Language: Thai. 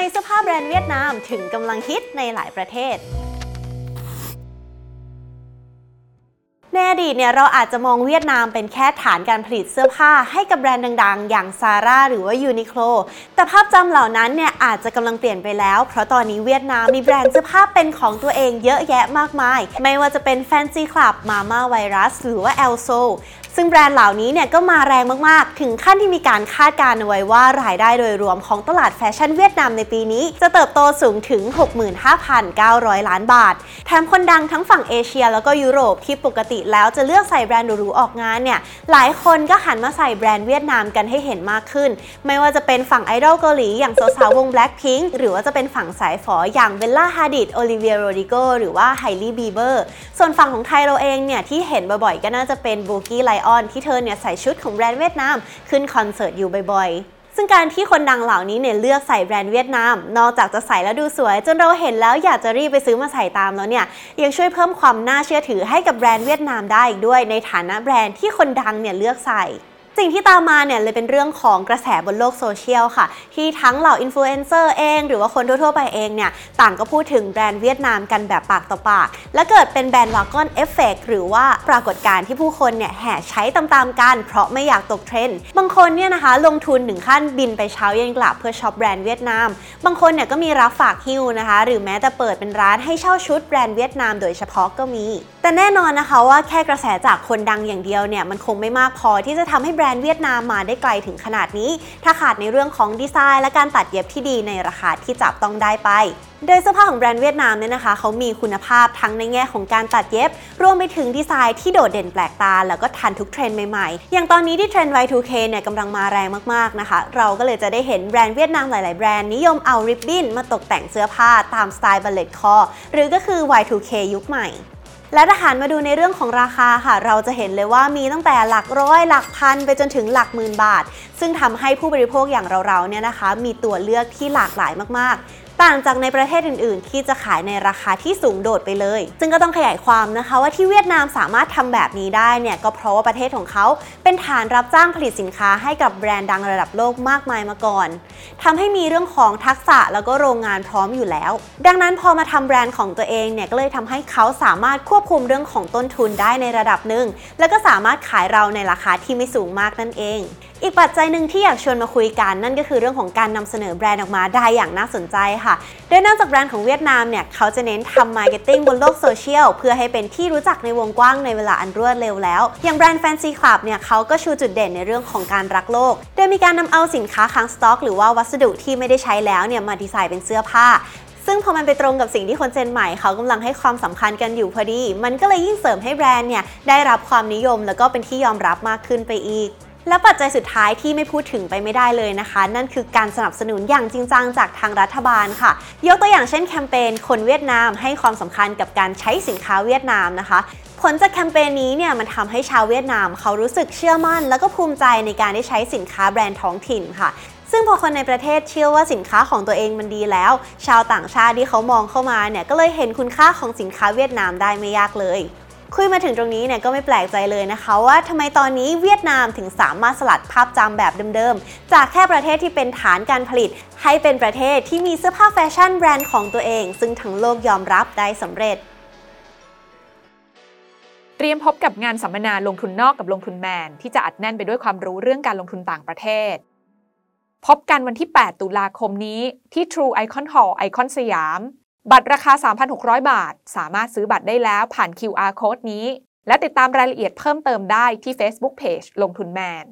ไมเสื้อผ้าแบรนด์เวียดนามถึงกำลังฮิตในหลายประเทศในอดีตเนี่ยเราอาจจะมองเวียดนามเป็นแค่ฐานการผลิตเสื้อผ้าให้กับแบรนด์ดัง ๆ อย่าง Zara หรือว่า Uniqlo แต่ภาพจำเหล่านั้นเนี่ยอาจจะกำลังเปลี่ยนไปแล้ว เพราะตอนนี้เวียดนามมีแบรนด์เสื้อผ้าเป็นของตัวเองเยอะแยะมากมาย ไม่ว่าจะเป็น Fanci Club Mamavirus หรือว่า L Seoul ซึ่ ซึ่งแบรนด์เหล่านี้เนี่ยก็มาแรงมากๆ ถึงขั้นที่มีการคาดการณ์เอาไว้ว่ารายได้โดยรวมของตลาดแฟชั่นเวียดนามในปีนี้ จะเติบโตสูงถึง 65,900 ล้านบาท แถมคนดังทั้งฝั่งเอเชียแล้วก็ยุโรปที่ปกติแล้วจะเลือกใส่แบรนด์หรูๆออกงานเนี่ยหลายคนก็หันมาใส่แบรนด์เวียดนามกันให้เห็นมากขึ้น ไม่ว่าจะเป็นฝั่งไอดอลเกาหลีอย่างสาวๆวง Blackpink หรือว่าจะเป็นฝั่งสายฝออย่าง Bella Hadid Olivia Rodrigo หรือว่า Hailey Bieber ส่วนฝั่งของไทยเราเองเนี่ยที่เห็นบ่อยๆก็น่าจะเป็น Bowkylion ที่เธอเนี่ยใส่ชุดของแบรนด์เวียดนามขึ้นคอนเสิร์ตอยู่บ่อยๆ ซึ่งการที่คนดังเหล่านี้เนี่ยเลือกใส่แบรนด์เวียดนาม นอกจากจะใส่แล้วดูสวย จนเราเห็นแล้วอยากจะรีบไปซื้อมาใส่ตามแล้วเนี่ยยังช่วยเพิ่มความน่าเชื่อถือให้กับแบรนด์เวียดนามได้อีกด้วย ในฐานะแบรนด์ที่คนดังเนี่ยเลือกใส่ สิ่งที่ตามมาเนี่ยเลยเป็นเรื่องของกระแสบนโลกโซเชียลค่ะ ที่ทั้งเหล่าอินฟลูเอนเซอร์เอง หรือว่าคนทั่วๆไปเองเนี่ยต่างก็พูดถึงแบรนด์เวียดนามกันแบบปากต่อปาก และเกิดเป็น bandwagon effect หรือว่าปรากฏการณ์ที่ผู้คนเนี่ยแห่ใช้ตามๆกัน เพราะไม่อยากตกเทรนด์บางคนเนี่ยนะคะลงทุนถึงขั้นบินไปเช้าเย็นกลับเพื่อช็อปแบรนด์เวียดนาม บางคนเนี่ยก็มีรับฝากหิ้วนะคะ หรือแม้แต่เปิดเป็นร้านให้เช่าชุดแบรนด์เวียดนามโดยเฉพาะก็มี แต่แน่นอนนะคะว่าแค่กระแสจากคนดังอย่างเดียวเนี่ยมันคงไม่มากพอที่จะทำให้แบรนด์เวียดนามมาได้ไกลถึงขนาดนี้ ถ้าขาดในเรื่องของดีไซน์และการตัดเย็บที่ดีในราคาที่จับต้องได้ไปโดยเสื้อผ้าของแบรนด์เวียดนามเนี่ยนะคะเขามีคุณภาพทั้งในแง่ของการตัดเย็บ รวมไปถึงดีไซน์ที่โดดเด่นแปลกตา แล้วก็ทันทุกเทรนด์ใหม่ๆ อย่างตอนนี้ที่เทรนด์ Y2K เนี่ยกำลังมาแรงมากๆนะคะ เราก็เลยจะได้เห็นแบรนด์เวียดนามหลายๆแบรนด์นิยมเอาริบบิ้นมาตกแต่งเสื้อผ้าตามสไตล์ balletcore หรือก็คือ Y2K ยุคใหม่ และถ้าหันมาดูในเรื่องของราคาค่ะ เราจะเห็นเลยว่ามีตั้งแต่หลักร้อยหลักพันไปจนถึงหลักหมื่นบาท ซึ่งทำให้ผู้บริโภคอย่างเราๆเนี่ยนะคะ มีตัวเลือกที่หลากหลายมากๆ ต่างจากในประเทศอื่น ๆ ที่จะขายในราคาที่สูงโดดไปเลย ซึ่งก็ต้องขยายความนะคะว่าที่เวียดนามสามารถทำแบบนี้ได้เนี่ยก็เพราะว่าประเทศของเขาเป็นฐานรับจ้างผลิตสินค้าให้กับแบรนด์ดังระดับโลกมากมายมาก่อนทำให้มีเรื่องของทักษะแล้วก็โรงงานพร้อมอยู่แล้ว ดังนั้นพอมาทำแบรนด์ของตัวเองเนี่ยก็เลยทำให้เขาสามารถควบคุมเรื่องของต้นทุนได้ในระดับหนึ่งแล้วก็สามารถขายเราในราคาที่ไม่สูงมากนั่นเองอีกปัจจัยหนึ่งที่อยากชวนมาคุยกันนั่นก็คือเรื่องของการนำเสนอแบรนด์ออกมาได้อย่างน่าสนใจค่ะ โดยนอกจากแบรนด์ของเวียดนามเนี่ยเขาจะเน้นทำ marketing บนโลกโซเชียลเพื่อให้เป็นที่รู้จักในวงกว้างในเวลาอันรวดเร็วแล้ว อย่างแบรนด์ Fancy Club เนี่ยเขาก็ชูจุดเด่นในเรื่องของการรักโลก โดยมีการนำเอาสินค้าค้างสต็อก หรือว่าวัสดุที่ไม่ได้ใช้แล้วเนี่ยมาดีไซน์เป็นเสื้อผ้าซึ่งพอมันไปตรงกับสิ่งที่คนเจนใหม่เขากำลังให้ความสำคัญกันอยู่พอดี มันก็เลยยิ่งเสริมให้แบรนด์เนี่ยได้รับความนิยมแล้วก็เป็นที่ยอมรับมากขึ้นไปอีก และปัจจัยสุดท้ายที่ไม่พูดถึงไปไม่ได้เลยนะคะ นั่นคือการสนับสนุนอย่างจริงจังจากทางรัฐบาลค่ะ ยกตัวอย่างเช่นแคมเปญคนเวียดนามให้ความสำคัญกับการใช้สินค้าเวียดนามนะคะผลจากแคมเปญนี้เนี่ยมันทำให้ชาวเวียดนามเขารู้สึกเชื่อมั่น แล้วก็ภูมิใจในการได้ใช้สินค้าแบรนด์ท้องถิ่นค่ะ ซึ่งพอคนในประเทศเชื่อว่าสินค้าของตัวเองมันดีแล้ว ชาวต่างชาติที่เขามองเข้ามาเนี่ยก็เลยเห็นคุณค่าของสินค้าเวียดนามได้ไม่ยากเลย คุยมาถึงตรงนี้เนี่ยก็ไม่แปลกใจเลยนะคะว่าทำไมตอนนี้เวียดนามถึงสามารถสลัดภาพจำแบบเดิมๆ จากแค่ประเทศที่เป็นฐานการผลิต ให้เป็นประเทศที่มีเสื้อผ้าแฟชั่นแบรนด์ของตัวเอง ซึ่งทั้งโลกยอมรับได้สำเร็จ เตรียมพบกับงานสัมมนาลงทุนนอกกับลงทุนแมน ที่จะอัดแน่นไปด้วยความรู้เรื่องการลงทุนต่างประเทศ พบกันวันที่ 8 ตุลาคมนี้ที่ True Icon Hall ไอคอนสยาม บัตรราคา 3,600 บาท สามารถซื้อบัตรได้แล้วผ่าน QR Code นี้ และติดตามรายละเอียดเพิ่มเติมได้ที่ Facebook Page ลงทุนแมน